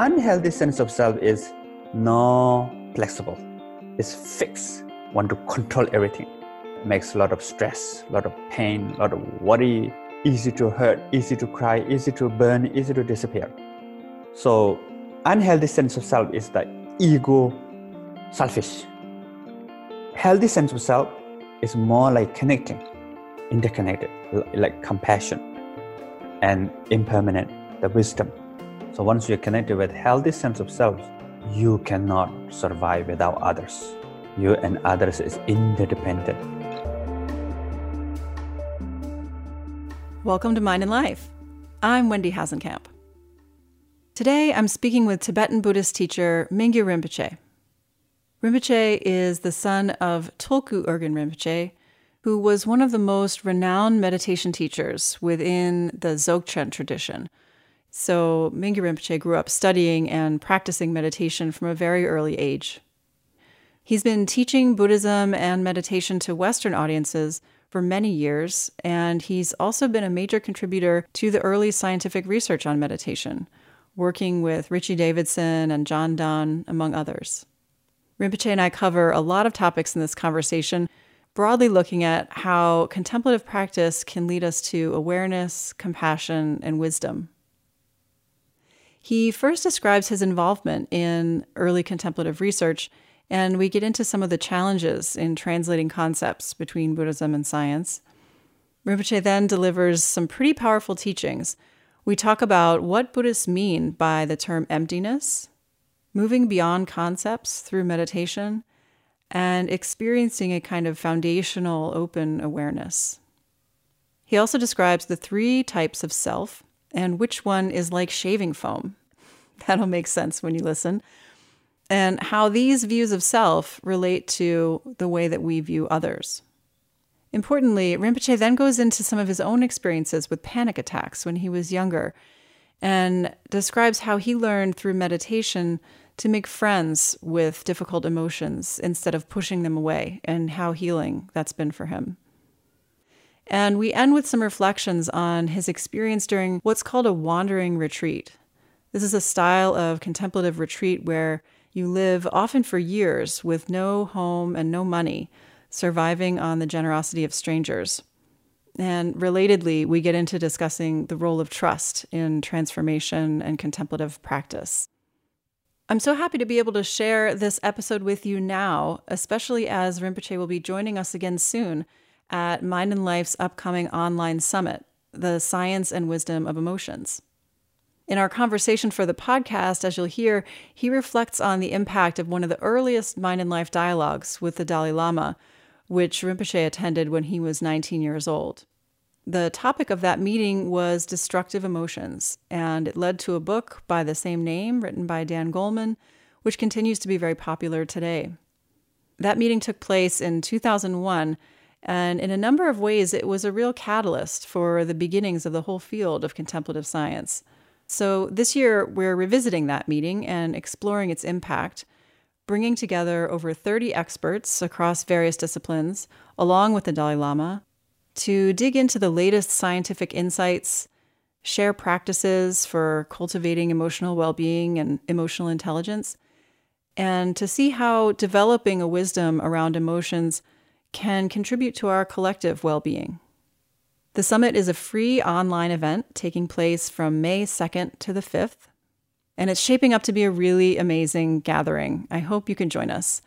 unhealthy sense of self is not flexible. It's fixed. Want to control everything. Makes a lot of stress, a lot of pain, a lot of worry. Easy to hurt, easy to cry, easy to burn, easy to disappear. So, unhealthy sense of self is the ego, selfish. Healthy sense of self is more like connecting, interconnected, like compassion and impermanent, the wisdom. So once you're connected with healthy sense of self, you cannot survive without others. You and others is interdependent. Welcome to Mind and Life. I'm Wendy Hasenkamp. Today I'm speaking with Tibetan Buddhist teacher Mingyur Rinpoche. Rinpoche is the son of Tulku Urgyen Rinpoche, who was one of the most renowned meditation teachers within the Dzogchen tradition. So, Mingyur Rinpoche grew up studying and practicing meditation from a very early age. He's been teaching Buddhism and meditation to Western audiences for many years, and he's also been a major contributor to the early scientific research on meditation, working with Richie Davidson and John Dunn, among others. Rinpoche and I cover a lot of topics in this conversation, broadly looking at how contemplative practice can lead us to awareness, compassion, and wisdom. He first describes his involvement in early contemplative research, and we get into some of the challenges in translating concepts between Buddhism and science. Rinpoche then delivers some pretty powerful teachings. We talk about what Buddhists mean by the term emptiness, moving beyond concepts through meditation, and experiencing a kind of foundational open awareness. He also describes the three types of self and which one is like shaving foam. That'll make sense when you listen. And how these views of self relate to the way that we view others. Importantly, Rinpoche then goes into some of his own experiences with panic attacks when he was younger and describes how he learned through meditation to make friends with difficult emotions instead of pushing them away, and how healing that's been for him. And we end with some reflections on his experience during what's called a wandering retreat. This is a style of contemplative retreat where you live often for years with no home and no money, surviving on the generosity of strangers. And relatedly, we get into discussing the role of trust in transformation and contemplative practice. I'm so happy to be able to share this episode with you now, especially as Rinpoche will be joining us again soon at Mind and Life's upcoming online summit, The Science and Wisdom of Emotions. In our conversation for the podcast, as you'll hear, he reflects on the impact of one of the earliest Mind and Life dialogues with the Dalai Lama, which Rinpoche attended when he was 19 years old. The topic of that meeting was destructive emotions, and it led to a book by the same name written by Dan Goleman, which continues to be very popular today. That meeting took place in 2001, and in a number of ways, it was a real catalyst for the beginnings of the whole field of contemplative science. So this year, we're revisiting that meeting and exploring its impact, bringing together over 30 experts across various disciplines, along with the Dalai Lama, to dig into the latest scientific insights, share practices for cultivating emotional well being and emotional intelligence, and to see how developing a wisdom around emotions can contribute to our collective well being. The summit is a free online event taking place from May 2nd to the 5th, and it's shaping up to be a really amazing gathering. I hope you can join us.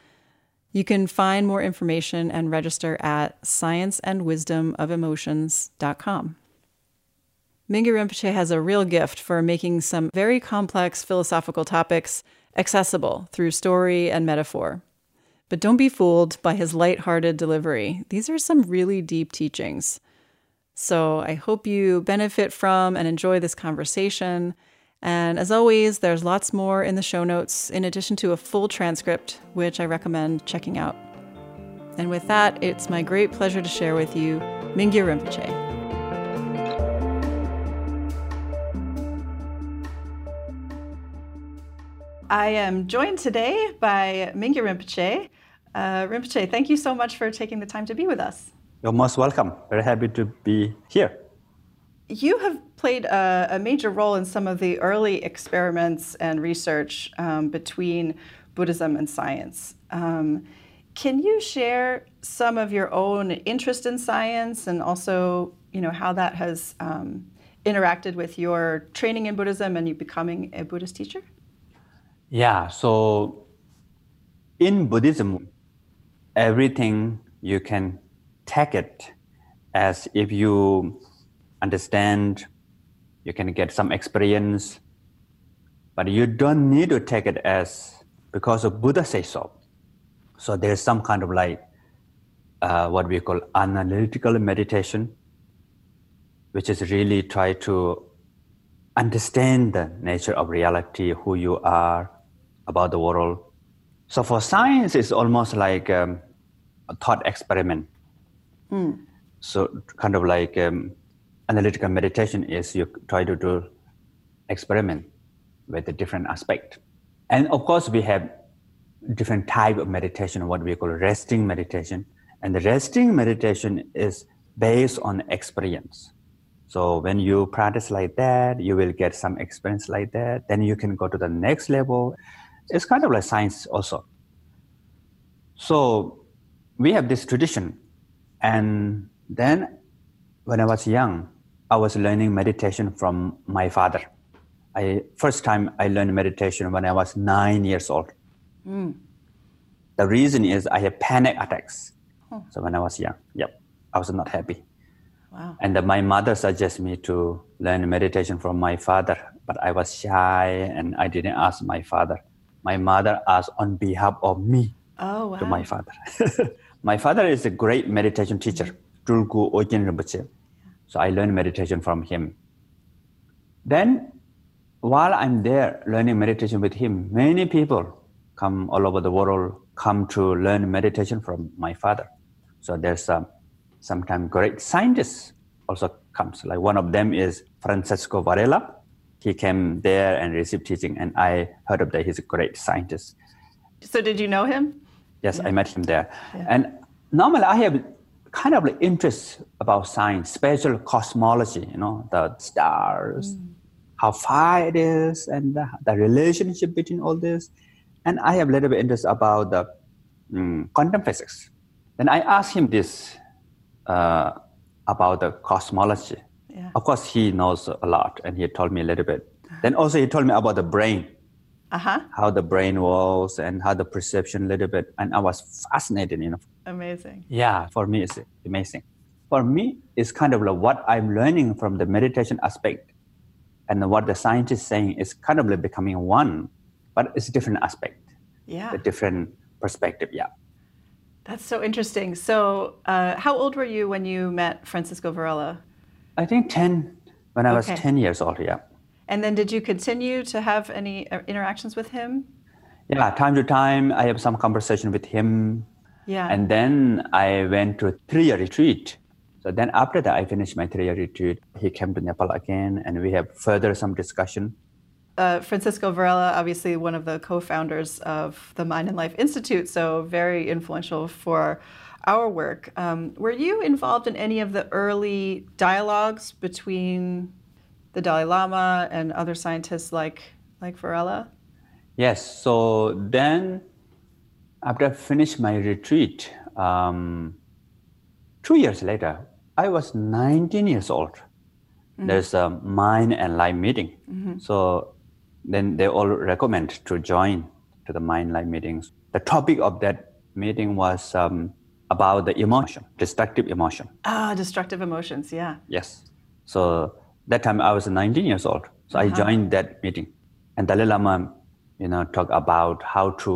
You can find more information and register at scienceandwisdomofemotions.com. Mingyur Rinpoche has a real gift for making some very complex philosophical topics accessible through story and metaphor. But don't be fooled by his light-hearted delivery. These are some really deep teachings. So I hope you benefit from and enjoy this conversation. And as always, there's lots more in the show notes, in addition to a full transcript, which I recommend checking out. And with that, it's my great pleasure to share with you Mingyur Rinpoche. I am joined today by Mingyur Rinpoche. Uh, Rinpoche, thank you so much for taking the time to be with us. You're most welcome. Very happy to be here. you have played a, a, major role in some of the early experiments and research um, between Buddhism and science. Um, can you share some of your own interest in science and also, you know, how that has um, interacted with your training in Buddhism and you becoming a Buddhist teacher? Yeah. So in Buddhism, everything you can take it as if you understand, you can get some experience, but you don't need to take it as because of Buddha says so. So there's some kind of like uh, what we call analytical meditation, which is really try to understand the nature of reality, who you are, about the world. So for science, it's almost like um, a thought experiment. Mm. So kind of like um, analytical meditation is you try to do experiment with a different aspect. And of course, we have different type of meditation, what we call resting meditation. And the resting meditation is based on experience. So when you practice like that, you will get some experience like that. Then you can go to the next level. It's kind of like science also. So we have this tradition. And then when I was young, I was learning meditation from my father. I first time I learned meditation when I was nine years old. Mm. The reason is I had panic attacks. Oh. So when I was young, yep, I was not happy. Wow. And my mother suggested me to learn meditation from my father, but I was shy and I didn't ask my father. My mother asked on behalf of me oh, wow. to my father. my father is a great meditation teacher, Tulku Urgyen Rinpoche. So I learned meditation from him. Then, while I'm there learning meditation with him, many people come all over the world come to learn meditation from my father. So there's um, sometimes great scientists also comes. Like one of them is Francisco Varela. He came there and received teaching, and I heard of that he's a great scientist. So did you know him? Yes, yeah. I met him there. Yeah. And normally I have kind of like interest about science, special cosmology, you know, the stars, mm. how far it is, and the, the relationship between all this. And I have a little bit interest about the um, quantum physics. Then I asked him this uh, about the cosmology. Of course, he knows a lot, and he told me a little bit. Then also he told me about the brain, uh-huh. how the brain works, and how the perception a little bit. And I was fascinated, you know. Amazing. Yeah, for me it's amazing. For me, it's kind of like what I'm learning from the meditation aspect, and what the scientist is saying is kind of like becoming one but it's a different aspect. Yeah. A different perspective. Yeah. That's so interesting. So, uh, how old were you when you met Francisco Varela? I think 10, when I was 10 years old, yeah. And then did you continue to have any uh, interactions with him? Yeah, time to time, I have some conversation with him. Yeah. And then I went to a three year retreat. So then after that, I finished my three year retreat. He came to Nepal again, and we have further some discussion uh, Francisco Varela, obviously one of the co-founders of the Mind and Life Institute, so very influential for our work. Um, were you involved in any of the early dialogues between the Dalai Lama and other scientists like like Varela? Yes. So then, after I finished my retreat, um, two years later, I was 19 years old. Mm-hmm. There's a Mind and Life meeting. Mm-hmm. So then they all recommend to join to the Mind Life meetings. The topic of that meeting was um, about the emotion, destructive emotion. Ah, destructive emotions, yeah. Yes. So that time I was 19 years old. So uh-huh. I joined that meeting. And Dalai Lama, you know, talk about how to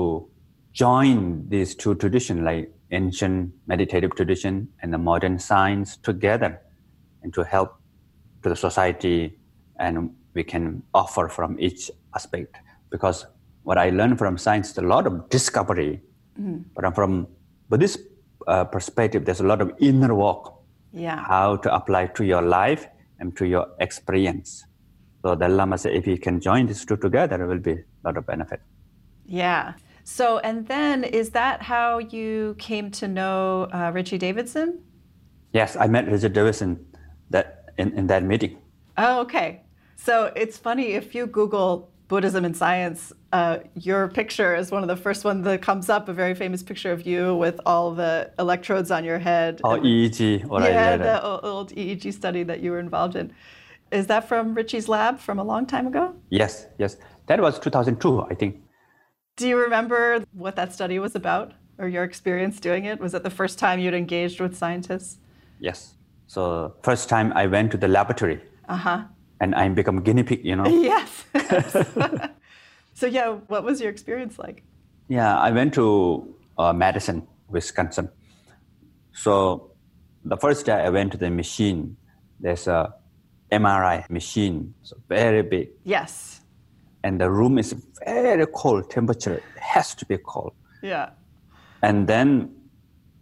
join these two traditions, like ancient meditative tradition and the modern science together and to help to the society and we can offer from each aspect. Because what I learned from science is a lot of discovery, mm-hmm. but from Buddhist uh, perspective, there's a lot of inner work. Yeah. How to apply to your life and to your experience. So the Lama said, if you can join these two together, it will be a lot of benefit. Yeah. So, and then is that how you came to know uh, Richie Davidson? Yes, I met Richie Davidson. That in, in that meeting. Oh, okay. So it's funny if you Google Buddhism and science, uh, your picture is one of the first ones that comes up. A very famous picture of you with all the electrodes on your head. Oh, EEG. Yeah, the old EEG study that you were involved in. Is that from Richie's lab from a long time ago? Yes, yes. That was 2002, I think. Do you remember what that study was about or your experience doing it? Was it the first time you'd engaged with scientists? Yes. So first time I went to the laboratory. Uh-huh. And I become guinea pig, you know? Yes. so yeah, what was your experience like? Yeah, I went to uh, Madison, Wisconsin. So the first day I went to the machine, there's a MRI machine, so very big. Yes. And the room is very cold temperature. It has to be cold. Yeah. And then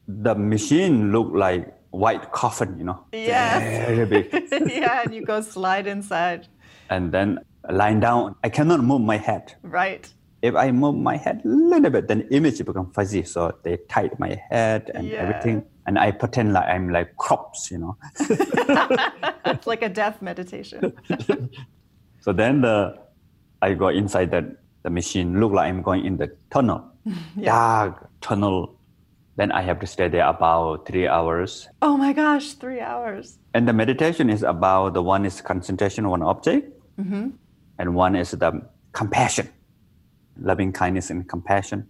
the machine looked like white coffin, you know. Yes. Very big. yeah, and you go slide inside. And then lying down, I cannot move my head. Right. If I move my head a little bit, then image become fuzzy. So they tied my head and yeah. everything. And I pretend like I'm like crops, you know. it's like a death meditation. so then the I go inside the, the machine, look like I'm going in the tunnel. yeah. Dark tunnel then I have to stay there about three hours. Oh my gosh, three hours. And the meditation is about the one is concentration on one object, mm-hmm. and one is the compassion, loving kindness and compassion.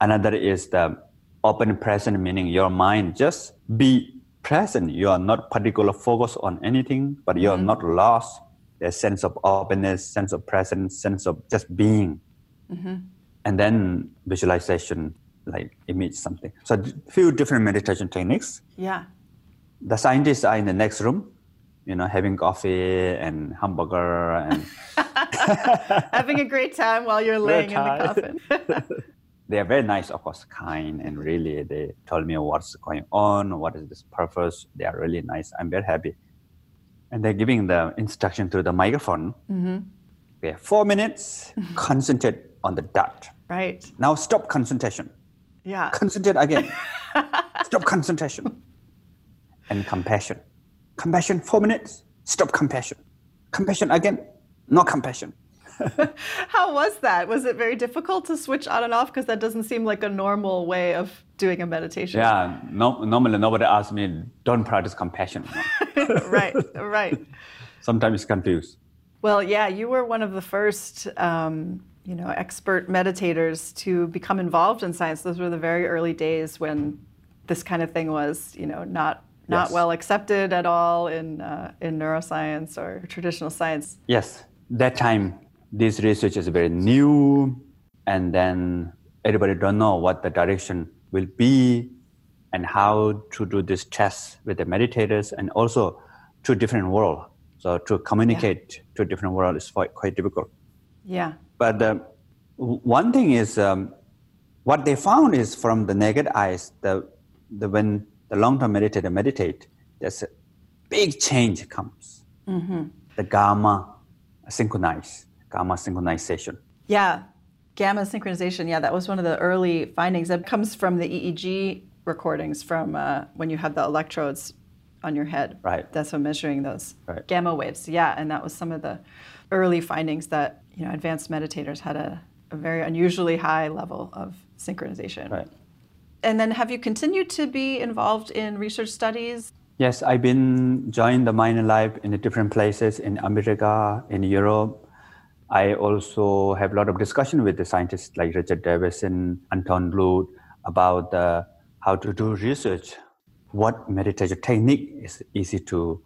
Another is the open present, meaning your mind just be present. You are not particular focus on anything, but you are mm-hmm. not lost. There's sense of openness, sense of presence, sense of just being. Mm-hmm. And then visualization like image something. So a few different meditation techniques. Yeah. The scientists are in the next room, you know, having coffee and hamburger and having a great time while you're laying in the coffin. they are very nice, of course, kind, and really they told me what's going on, what is this purpose. They are really nice. I'm very happy. And they're giving the instruction through the microphone. Mm-hmm. Okay, four minutes, concentrate on the dot. Right. Now stop concentration. Yeah. Concentrate again. Stop concentration. And compassion. Compassion, four minutes. Stop compassion. Compassion again. No compassion. How was that? Was it very difficult to switch on and off? Because that doesn't seem like a normal way of doing a meditation. Yeah, no, normally nobody asks me, don't practice compassion. right, right. Sometimes it's confused. Well, yeah, you were one of the first um, you know, expert meditators to become involved in science. Those were the very early days when this kind of thing was, you know, not not yes. well accepted at all in uh, in neuroscience or traditional science. Yes, that time this research is very new, and then everybody don't know what the direction will be, and how to do this test with the meditators, and also to different world. So to communicate yeah. to a different world is quite quite difficult. Yeah. But uh, one thing is, um, what they found is from the naked eyes, the, the when the long-term meditator meditate, there's a big change comes. Mm-hmm. The gamma synchronize, gamma synchronization. Yeah, gamma synchronization. Yeah, that was one of the early findings. That comes from the EEG recordings from uh, when you had the electrodes on your head. Right. That's what measuring those right. gamma waves. Yeah, and that was some of the early findings that you know advanced meditators had a, a very unusually high level of synchronization. Right. And then have you continued to be involved in research studies? Yes, I've been joined the Mind Life in different places in America, in Europe. I also have a lot of discussion with the scientists like Richard Davidson, Antoine Lutz about the, how to do research. What meditation technique is easy to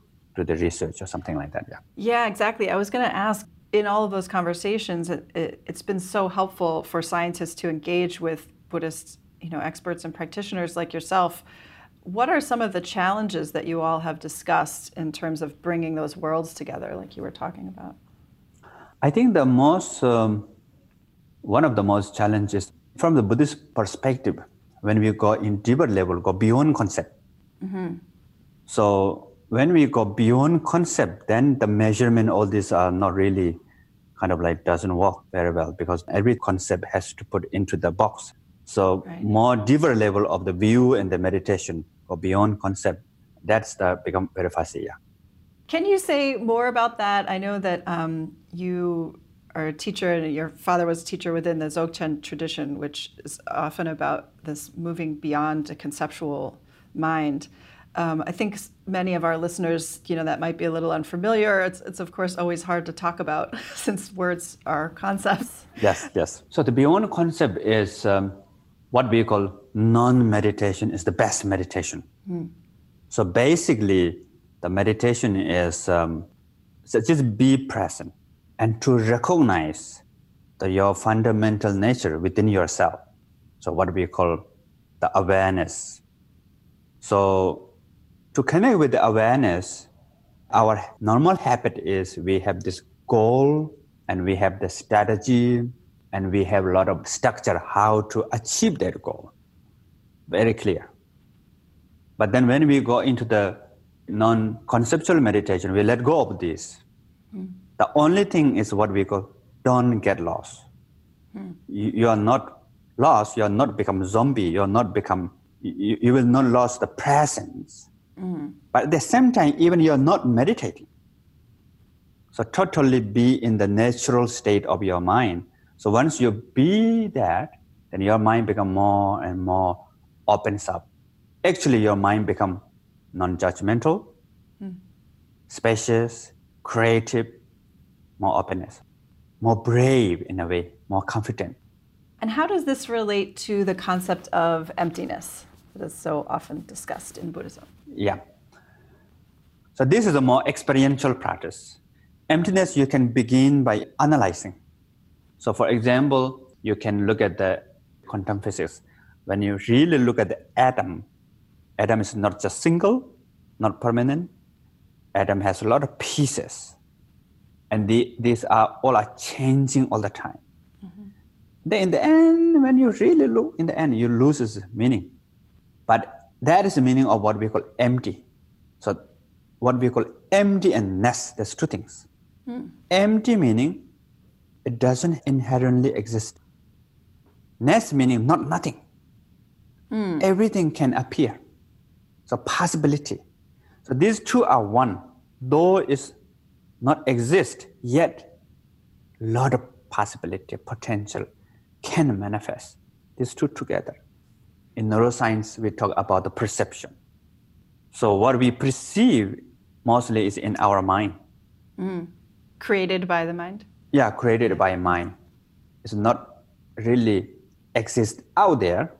the research or something like that. Yeah. Yeah, exactly. I was going to ask in all of those conversations, it, it, has been so helpful for scientists to engage with Buddhist, you know, experts and practitioners like yourself. What are some of the challenges that you all have discussed in terms of bringing those worlds together, like you were talking about? I think the most, um, one of the most challenges from the Buddhist perspective, when we go in deeper level, go beyond concept. Mm-hmm. So when we go beyond concept, then the measurement, all these are not really kind of like doesn't work very well because every concept has to put into the box. So right. more deeper level of the view and the meditation or beyond concept, that's the become very fast, yeah. Can you say more about that? I know that um, you are a teacher, and your father was a teacher within the Dzogchen tradition, which is often about this moving beyond a conceptual mind. Um, I think many of our listeners, you know, that might be a little unfamiliar. It's, it's of course always hard to talk about since words are concepts. Yes, yes. So the beyond concept is um, what we call non-meditation is the best meditation. Hmm. So basically, the meditation is um, so just be present and to recognize the, your fundamental nature within yourself. So what we call the awareness. So to connect with the awareness, our normal habit is we have this goal and we have the strategy and we have a lot of structure how to achieve that goal. Very clear. But then when we go into the non-conceptual meditation, we let go of this. Mm. The only thing is what we call don't get lost. Mm. You, you, are not lost. You are not become zombie. You are not become. You, you will not lose the presence. Mm. But at the same time, even you are not meditating. So totally be in the natural state of your mind. So once you be that, then your mind become more and more opens up. Actually, your mind become non-judgmental, mm. spacious, creative, more openness, more brave in a way, more confident. And how does this relate to the concept of emptiness that is so often discussed in Buddhism? Yeah. So this is a more experiential practice. Emptiness you can begin by analyzing. So for example, you can look at the quantum physics. When you really look at the atom, atom is not just single, not permanent. Atom has a lot of pieces, and the, these are all are changing all the time. Mm-hmm. Then in the end, when you really look, in the end, you lose its meaning. But that is the meaning of what we call empty. So what we call empty and ness, there's two things. Mm. Empty meaning it doesn't inherently exist. Ness meaning not nothing. Mm. Everything can appear. So possibility. So these two are one. Though it's not exist, yet lot of possibility, potential can manifest. These two together. In neuroscience, we talk about the perception. So what we perceive mostly is in our mind. Mm. Created by the mind? Yeah, created by mind. It's not really exist out there,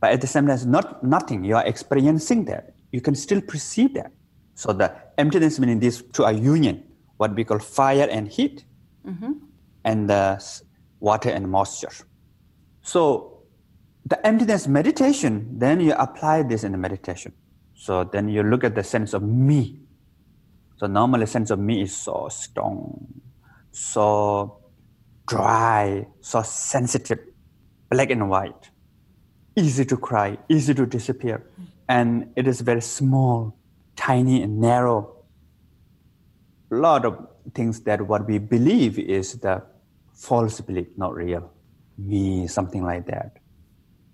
but at the same time, it's not nothing. You are experiencing that. You can still perceive that. So the emptiness meaning these two are union, what we call fire and heat, mm-hmm. and the water and moisture. So the emptiness meditation, then you apply this in the meditation. So then you look at the sense of me. So normally sense of me is so strong, so dry, so sensitive, black and white easy to cry, easy to disappear. And it is very small, tiny, and narrow. A lot of things that what we believe is the false belief, not real. Me, something like that.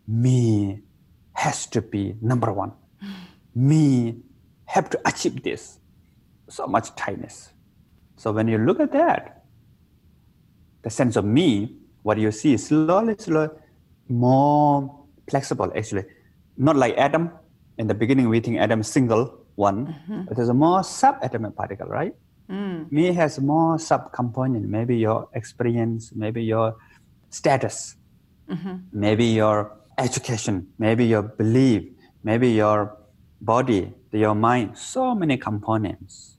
Me has to be number one. Me have to achieve this. So much tightness. So when you look at that, the sense of me, what you see is slowly, slowly, more flexible actually. Not like atom. In the beginning, we think atom single one, mm-hmm. but there's a more subatomic particle, right? Mm. Me has more subcomponent. Maybe your experience, maybe your status, mm-hmm. maybe your education, maybe your belief, maybe your body, your mind. So many components,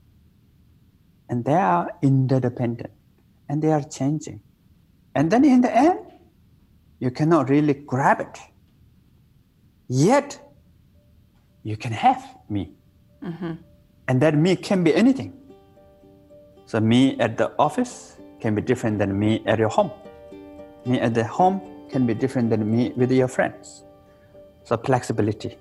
and they are interdependent, and they are changing. And then in the end, you cannot really grab it Yet, you can have me. Mm-hmm. And that me can be anything. So, me at the office can be different than me at your home. Me at the home can be different than me with your friends. So, flexibility.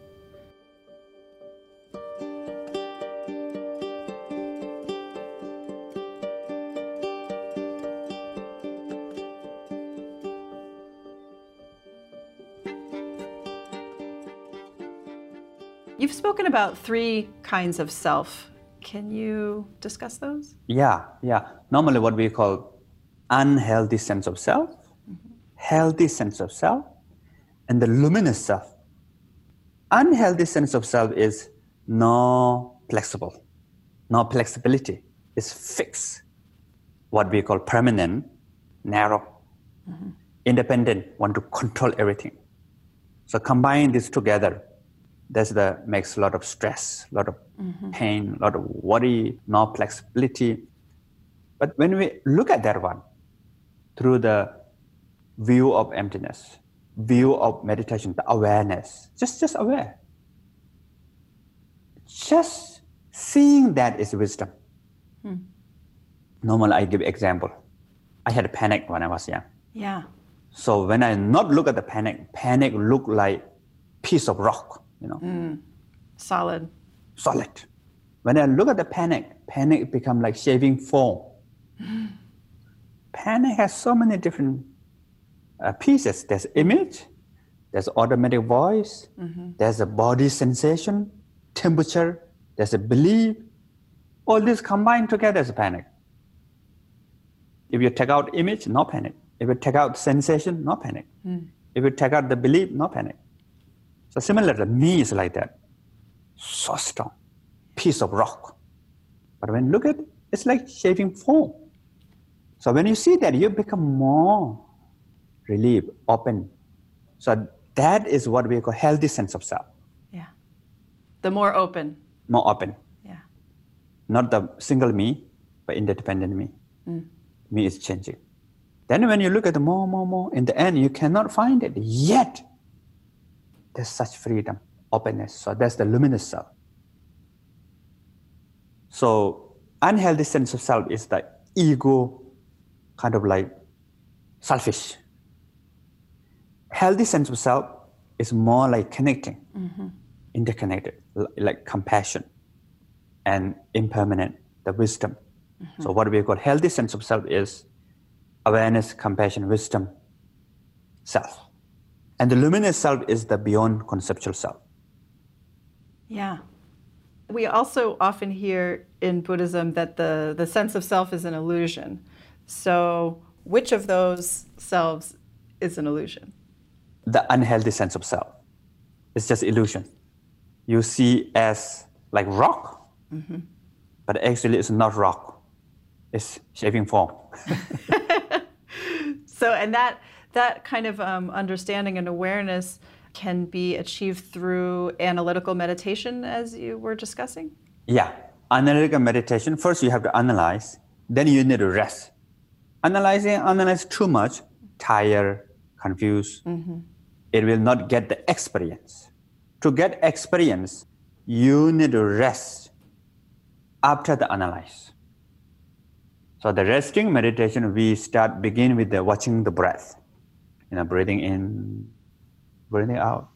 You've spoken about three kinds of self. Can you discuss those? Yeah, yeah. Normally, what we call unhealthy sense of self, healthy sense of self, and the luminous self. Unhealthy sense of self is no flexible, no flexibility. It's fixed. What we call permanent, narrow, mm-hmm. independent, want to control everything. So combine this together, that's the makes a lot of stress, a lot of mm-hmm. pain, a lot of worry, no flexibility. But when we look at that one through the view of emptiness, view of meditation, the awareness, just just aware. Just seeing that is wisdom. Hmm. Normally, I give example. I had a panic when I was young. Yeah. So when I not look at the panic, panic look like piece of rock, you know, hmm. Solid. solid. When I look at the panic, panic become like shaving foam. panic has so many different uh, pieces. There's image, there's automatic voice, there's a body sensation, temperature, there's a belief. All this combined together is a panic. If you take out image, no panic. If you take out sensation, no panic. If you take out the belief, no panic. So similarly, me is like that. So strong, piece of rock. But when you look at it, it's like shaving foam. So when you see that, you become more relieved, open. So that is what we call healthy sense of self, Yeah. The more open. more open. Yeah. Not the single me, but interdependent me. Mm. Me is changing. Then when you look at the more, more, more, in the end, you cannot find it. Yet, there's such freedom, openness. So that's the luminous self. So unhealthy sense of self is the ego, kind of like selfish. Healthy sense of self is more like connecting, mm-hmm. interconnected, like compassion and impermanent, the wisdom. Mm-hmm. So what we call healthy sense of self is awareness, compassion, wisdom, self. And the luminous self is the beyond conceptual self. Yeah. We also often hear in Buddhism that the, the sense of self is an illusion. So, which of those selves is an illusion? The unhealthy sense of self. It's just illusion. You see as like rock, but actually it's not rock. It's shaping form. So, and that that kind of um, understanding and awareness can be achieved through analytical meditation, as you were discussing. Yeah, analytical meditation. First, you have to analyze. Then you need to rest. Analyzing, analyze too much, tired, confused. It will not get the experience. To get experience, you need to rest after the analyze. So the resting meditation, we start begin with the watching the breath. You know, breathing in, breathing out.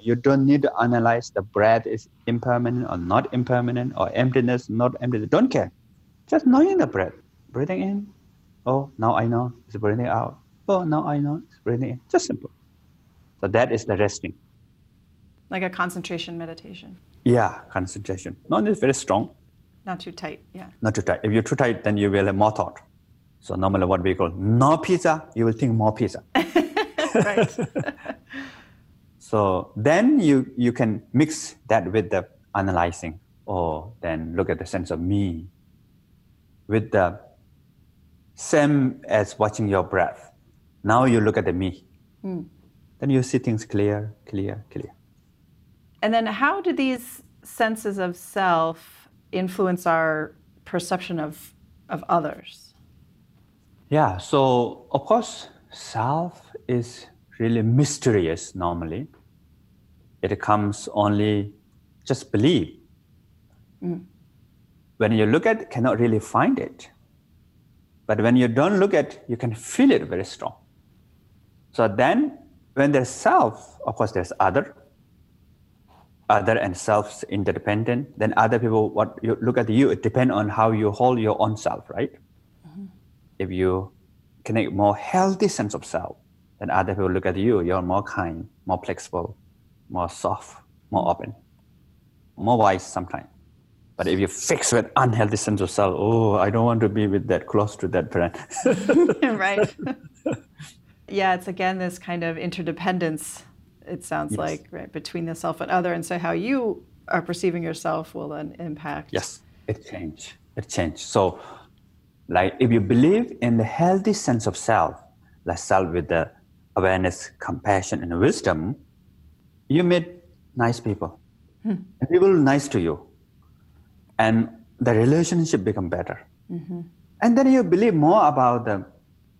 You don't need to analyze the breath is impermanent or not impermanent or emptiness, not emptiness. Don't care. Just knowing the breath. Breathing in. Oh, now I know it's breathing out. Oh, now I know it's breathing in. Just simple. So that is the resting. Like a concentration meditation. Yeah, concentration. Not very strong, Not too tight. Yeah. not too tight. If you're too tight, then you will have more thought. So normally what we call no pizza, you will think more pizza. Right. So then you, you can mix that with the analyzing or then look at the sense of me with the same as watching your breath. Now you look at the me. Hmm. Then you see things clear, clear, clear. and then, how do these senses of self influence our perception of, of others? Yeah, so of course, self is really mysterious normally. It comes only just believe. Mm. When you look at it, cannot really find it. But when you don't look at you can feel it very strong. So then when there's self, of course there's other. Other and self interdependent. Then other people what you look at you, it depends on how you hold your own self, right? Mm-hmm. if you connect more healthy sense of self, then other people look at you, you're more kind, more flexible, more soft, more mm-hmm. open, more wise sometimes. But if you fix with unhealthy sense of self, oh, I don't want to be with that close to that friend. right. yeah, it's again this kind of interdependence. It sounds yes. like right between the self and other, and so how you are perceiving yourself will then impact. Yes, it change. It change. So, like if you believe in the healthy sense of self, like self with the awareness, compassion, and wisdom, you meet nice people. Hmm. And people nice to you and the relationship become better. Mm-hmm. And then you believe more about them.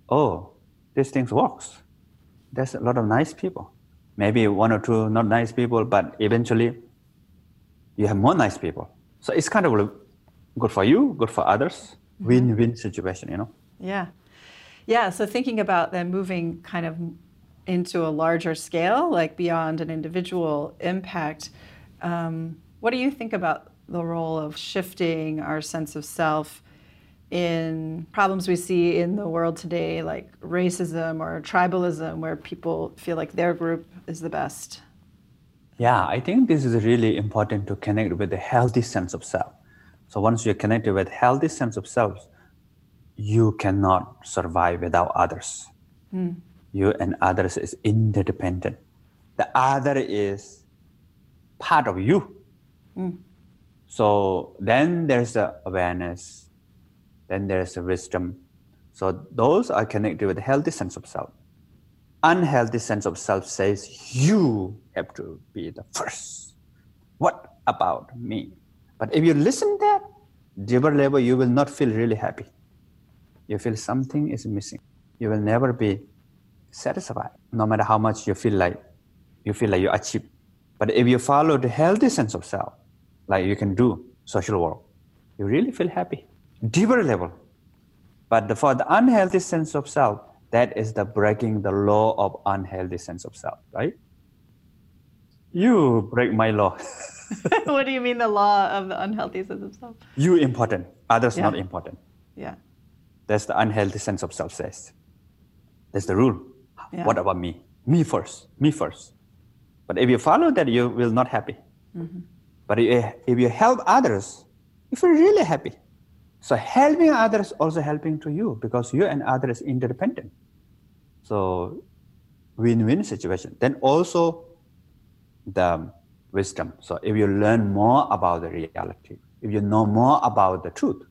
Oh, these things works. There's a lot of nice people. Maybe one or two not nice people, but eventually you have more nice people. So it's kind of good for you, good for others. Mm-hmm. Win-win situation, you know. Yeah, yeah. So thinking about then moving kind of into a larger scale, like beyond an individual impact. Um, what do you think about the role of shifting our sense of self in problems we see in the world today, like racism or tribalism, where people feel like their group is the best? Yeah, I think this is really important to connect with a healthy sense of self. So once you're connected with healthy sense of self, you cannot survive without others. Mm. You and others is interdependent. The other is part of you. Mm. So then there's the awareness, then there's the wisdom. So those are connected with healthy sense of self. Unhealthy sense of self says you have to be the first. What about me? But if you listen that, deeper level, you will not feel really happy. You feel something is missing. You will never be satisfied, no matter how much you feel like you feel like you achieve. But if you follow the healthy sense of self, like you can do social work, you really feel happy. Deeper level. But the, for the unhealthy sense of self, that is the breaking the law of unhealthy sense of self, right? You break my law. what do you mean the law of the unhealthy sense of self? You important, others yeah. not important. Yeah. That's the unhealthy sense of self says. That's the rule. Yeah. What about me? Me first. Me first. But if you follow that, you will not happy. Mm-hmm. But if you help others, you feel really happy. So helping others also helping to you because you and others interdependent. So win-win situation. Then also the wisdom. So if you learn more about the reality, if you know more about the truth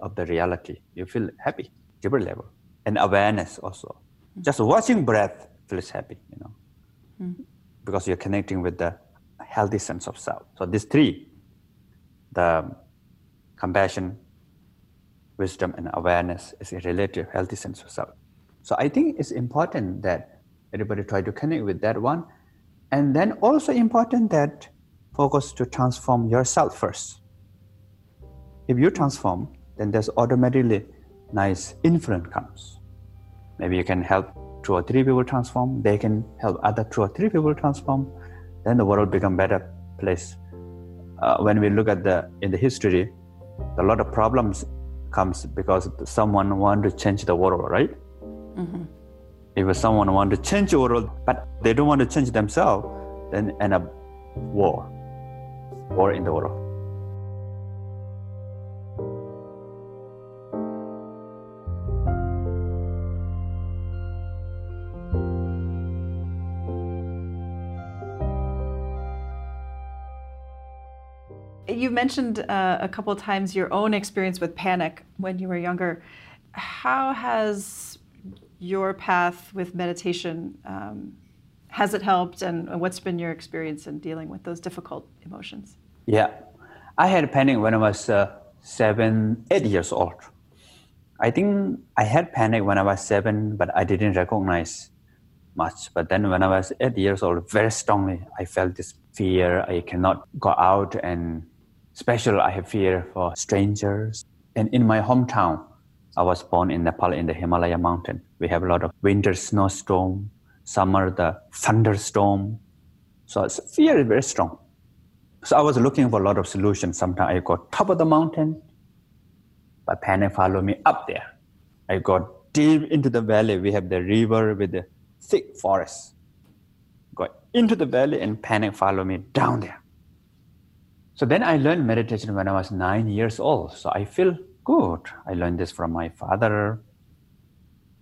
of the reality, you feel happy, deeper level. And awareness also. Mm-hmm. Just watching breath feels happy, you know. Mm-hmm. Because you're connecting with the healthy sense of self. So these three, the compassion, wisdom, and awareness is a relative healthy sense of self. So I think it's important that everybody try to connect with that one. And then also important that focus to transform yourself first. If you transform, then there's automatically nice influence comes. Maybe you can help two or three people transform. They can help other two or three people transform then the world become better place. Uh, when we look at the in the history, a lot of problems comes because someone want to change the world, right? Mm-hmm. If someone want to change the world, but they don't want to change themselves, then end up war, war in the world. Mentioned uh, a couple of times your own experience with panic when you were younger. How has your path with meditation um, has it helped, and what's been your experience in dealing with those difficult emotions? Yeah, I had panic when I was uh, seven, eight years old. I think I had panic when I was seven, but I didn't recognize much. But then when I was eight years old, very strongly, I felt this fear. I cannot go out and Especially, I have fear for strangers. And in my hometown, I was born in Nepal in the Himalaya mountain. We have a lot of winter snowstorm, summer the thunderstorm. So fear is very strong. So I was looking for a lot of solutions. Sometimes I go top of the mountain, but panic follow me up there. I go deep into the valley. We have the river with the thick forest. Go into the valley and panic follow me down there. So then I learned meditation when I was nine years old. So I feel good. I learned this from my father.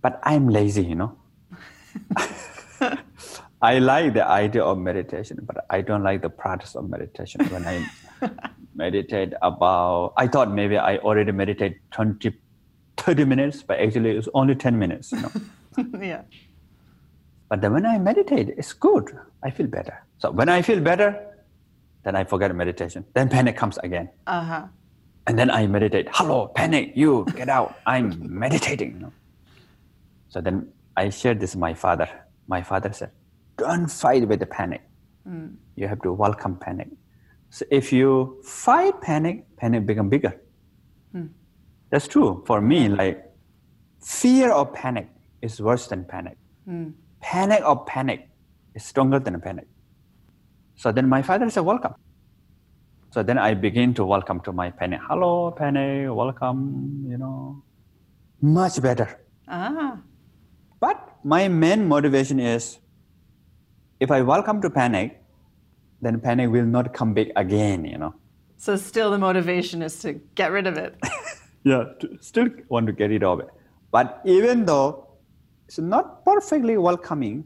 But I'm lazy, you know. I like the idea of meditation, but I don't like the practice of meditation. When I meditate about, I thought maybe I already meditate 20, 30 minutes, but actually it was only 10 minutes, you know. yeah. But then when I meditate, it's good. I feel better. So when I feel better, then I forget meditation. Then panic comes again. Uh-huh. And then I meditate. Hello, panic, you get out. I'm meditating. So then I shared this with my father. My father said, Don't fight with the panic. Mm. You have to welcome panic. So if you fight panic, panic become bigger. Mm. That's true. For me, like fear of panic is worse than panic. Mm. Panic of panic is stronger than panic. So then my father said, Welcome. So then I begin to welcome to my panic. Hello, panic, welcome, you know. Much better. Ah. But my main motivation is if I welcome to panic, then panic will not come back again, you know. So still the motivation is to get rid of it. yeah, to, still want to get rid of it. But even though it's not perfectly welcoming,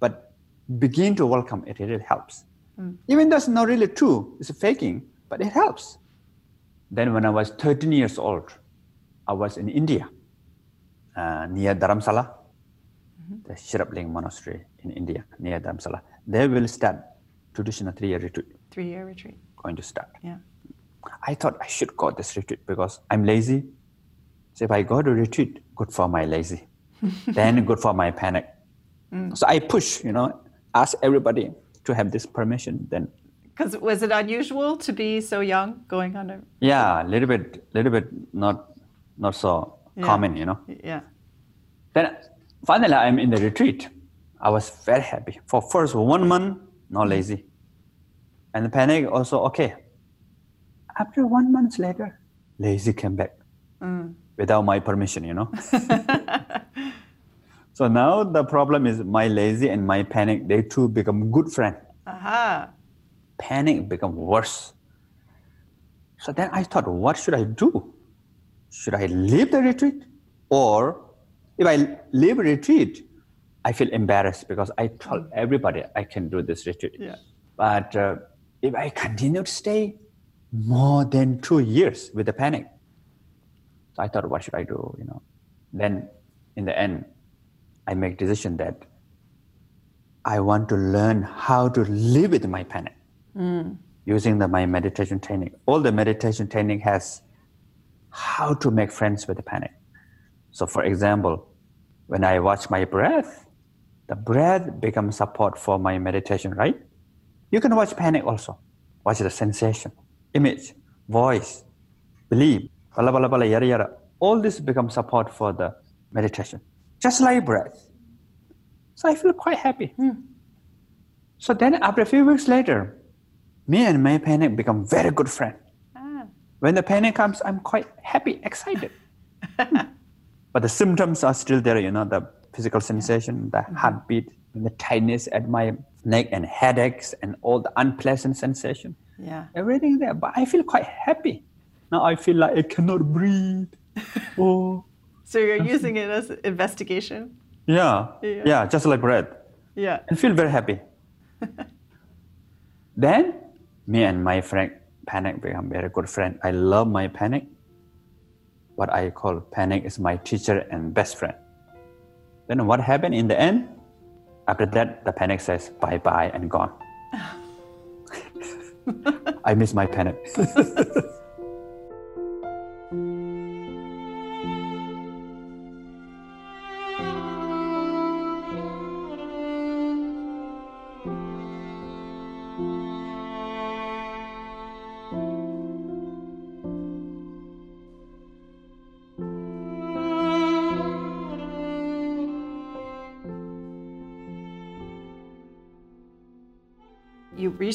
but begin to welcome it, it helps. Mm. Even though it's not really true, it's faking, but it helps. Then when I was 13 years old, I was in India, uh, near Dharamsala, mm-hmm. the Sherab Ling monastery in India, near Dharamsala. They will start traditional three-year retreat. Three-year retreat. Going to start. Yeah. I thought I should go this retreat because I'm lazy. So if I go to retreat, good for my lazy. then good for my panic. Mm. So I push, you know, ask everybody, to have this permission then because was it unusual to be so young going on a yeah a little bit little bit not not so yeah. common you know? Yeah. Then finally i'm in the retreat. I was very happy. For first one month not lazy. And the panic also okay. After one month later lazy came back mm. without my permission you know So now the problem is my lazy and my panic, they two become good friends. Uh-huh. Panic become worse. So then I thought, what should I do? Should I leave the retreat? Or if I leave retreat, I feel embarrassed because I told everybody I can do this retreat. Yeah. But uh, if I continue to stay more than two years with the panic, so I thought, what should I do? You know, then in the end, I make decision that I want to learn how to live with my panic mm. using the, my meditation training. All the meditation training has how to make friends with the panic. So, for example, when I watch my breath, the breath becomes support for my meditation, right? You can watch panic also. Watch the sensation, image, voice, belief, blah, blah, blah, yada, yada. All this becomes support for the meditation just like breath. So I feel quite happy. Hmm. So then after a few weeks later, me and my panic become very good friends. Ah. When the panic comes, I'm quite happy, excited. hmm. But the symptoms are still there, you know, the physical sensation, the mm-hmm. heartbeat, the tightness at my neck and headaches and all the unpleasant sensation. Yeah. Everything there. But I feel quite happy. Now I feel like I cannot breathe. oh, so you're using it as investigation? Yeah. Yeah, yeah just like bread. Yeah. And feel very happy. then me and my friend Panic become very good friend. I love my Panic. What I call Panic is my teacher and best friend. Then what happened in the end? After that, the Panic says bye bye and gone. I miss my Panic.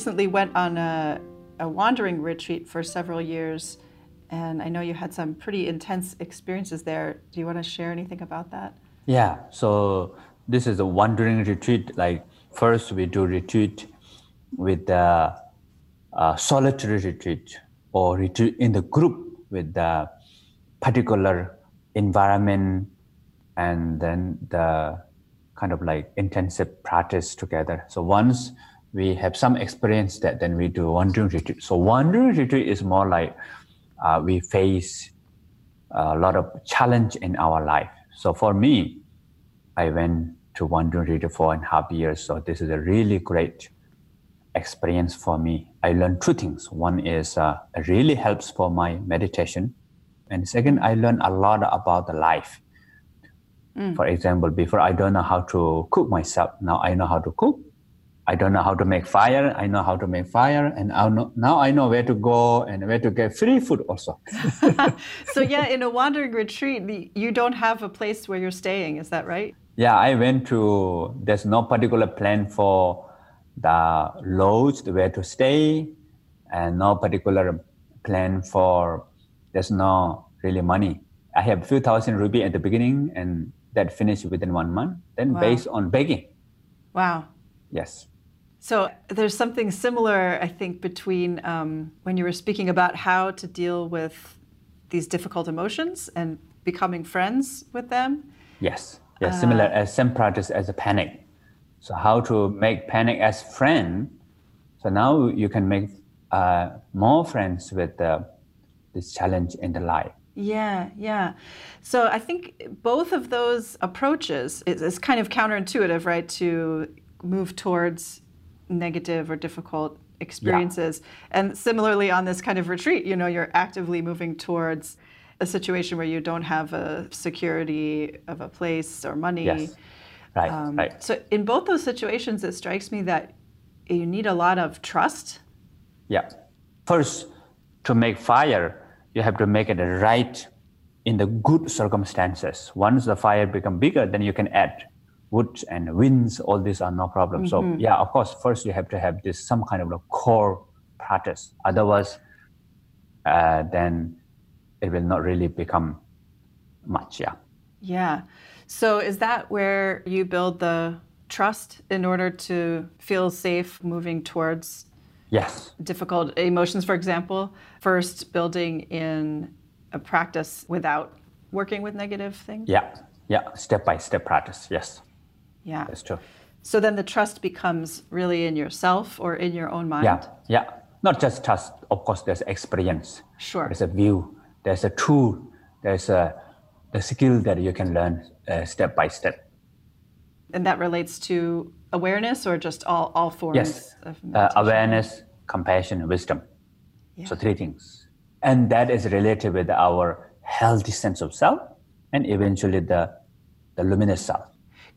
Recently went on a, a wandering retreat for several years, and I know you had some pretty intense experiences there. Do you want to share anything about that? Yeah, so this is a wandering retreat. Like, first, we do retreat with the uh, solitary retreat or retreat in the group with the particular environment and then the kind of like intensive practice together. So once we have some experience that then we do wandering retreat. So wandering retreat is more like uh, we face a lot of challenge in our life. So for me, I went to wandering retreat for and a half years. So this is a really great experience for me. I learned two things. One is uh, it really helps for my meditation, and second, I learned a lot about the life. Mm. For example, before I don't know how to cook myself. Now I know how to cook. I don't know how to make fire. I know how to make fire, and I know, now I know where to go and where to get free food also. so yeah, in a wandering retreat, you don't have a place where you're staying. Is that right? Yeah, I went to. There's no particular plan for the lodge where to stay, and no particular plan for. There's no really money. I have a few thousand rupee at the beginning, and that finished within one month. Then wow. based on begging. Wow. Yes. So there's something similar, I think, between um, when you were speaking about how to deal with these difficult emotions and becoming friends with them. Yes. Yes. Uh, similar as same practice as a panic. So how to make panic as friend. So now you can make uh, more friends with uh, this challenge in the life. Yeah, yeah. So I think both of those approaches is, is kind of counterintuitive, right? To move towards negative or difficult experiences. Yeah. And similarly, on this kind of retreat, you know, you're actively moving towards a situation where you don't have a security of a place or money. Yes. Right, um, right. So in both those situations, it strikes me that you need a lot of trust. Yeah. First, to make fire, you have to make it right in the good circumstances. Once the fire become bigger, then you can add wood and winds, all these are no problem. Mm-hmm. So yeah, of course, first you have to have this some kind of a core practice. Otherwise, uh, then it will not really become much. Yeah. Yeah. So is that where you build the trust in order to feel safe moving towards yes difficult emotions for example first building in a practice without working with negative things yeah yeah step by step practice yes yeah. That's true. So then the trust becomes really in yourself or in your own mind? Yeah, yeah. Not just trust, of course, there's experience. Sure. There's a view, there's a tool, there's a, a skill that you can learn uh, step by step. And that relates to awareness or just all, all forms yes. of uh, awareness, compassion, wisdom. Yeah. So three things. And that is related with our healthy sense of self and eventually the, the luminous self.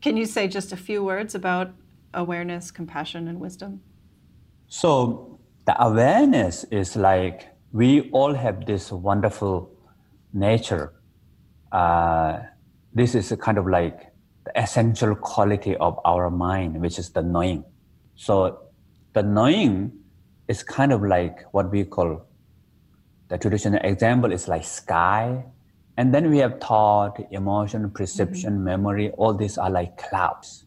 Can you say just a few words about awareness, compassion, and wisdom? So, the awareness is like we all have this wonderful nature. Uh, this is kind of like the essential quality of our mind, which is the knowing. So, the knowing is kind of like what we call the traditional example is like sky and then we have thought, emotion, perception, mm-hmm. memory, all these are like clouds.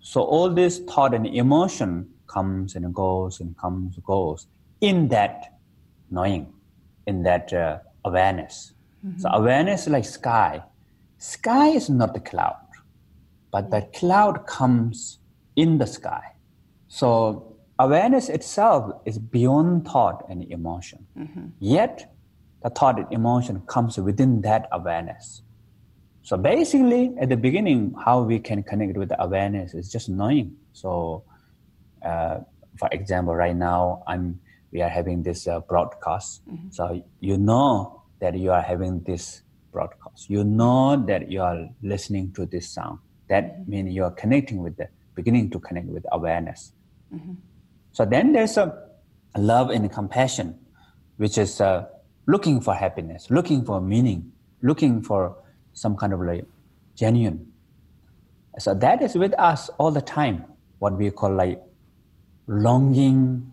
So all this thought and emotion comes and goes and comes and goes in that knowing, in that uh, awareness. Mm-hmm. So awareness is like sky. Sky is not the cloud, but the cloud comes in the sky. So awareness itself is beyond thought and emotion. Mm-hmm. Yet the thought and emotion comes within that awareness. So basically, at the beginning, how we can connect with the awareness is just knowing. So, uh, for example, right now, I'm we are having this uh, broadcast. Mm-hmm. So you know that you are having this broadcast. You know that you are listening to this sound. That mm-hmm. means you are connecting with the beginning to connect with awareness. Mm-hmm. So then there's a love and compassion, which is uh, looking for happiness, looking for meaning, looking for some kind of like genuine. So that is with us all the time, what we call like longing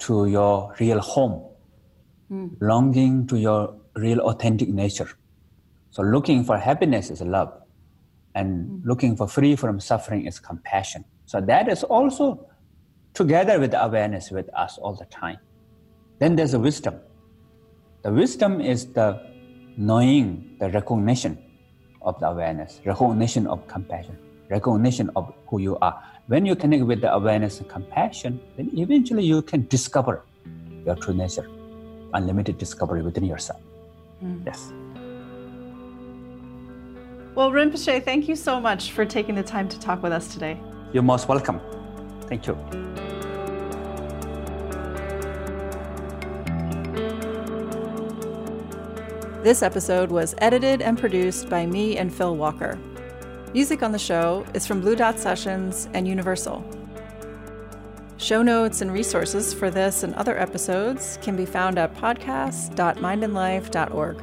to your real home, mm. longing to your real authentic nature. So looking for happiness is love, and mm. looking for free from suffering is compassion. So that is also together with awareness with us all the time. Then there's a wisdom. The wisdom is the knowing, the recognition of the awareness, recognition of compassion, recognition of who you are. When you connect with the awareness and compassion, then eventually you can discover your true nature, unlimited discovery within yourself. Mm. Yes. Well, Rinpoche, thank you so much for taking the time to talk with us today. You're most welcome. Thank you. This episode was edited and produced by me and Phil Walker. Music on the show is from Blue Dot Sessions and Universal. Show notes and resources for this and other episodes can be found at podcast.mindandlife.org.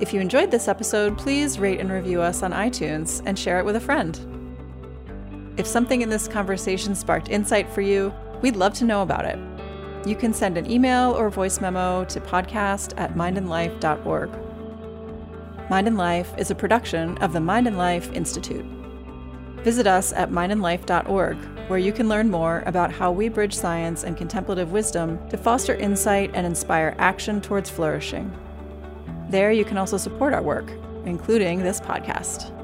If you enjoyed this episode, please rate and review us on iTunes and share it with a friend. If something in this conversation sparked insight for you, we'd love to know about it. You can send an email or voice memo to podcast at mindandlife.org. Mind and Life is a production of the Mind and Life Institute. Visit us at mindandlife.org, where you can learn more about how we bridge science and contemplative wisdom to foster insight and inspire action towards flourishing. There, you can also support our work, including this podcast.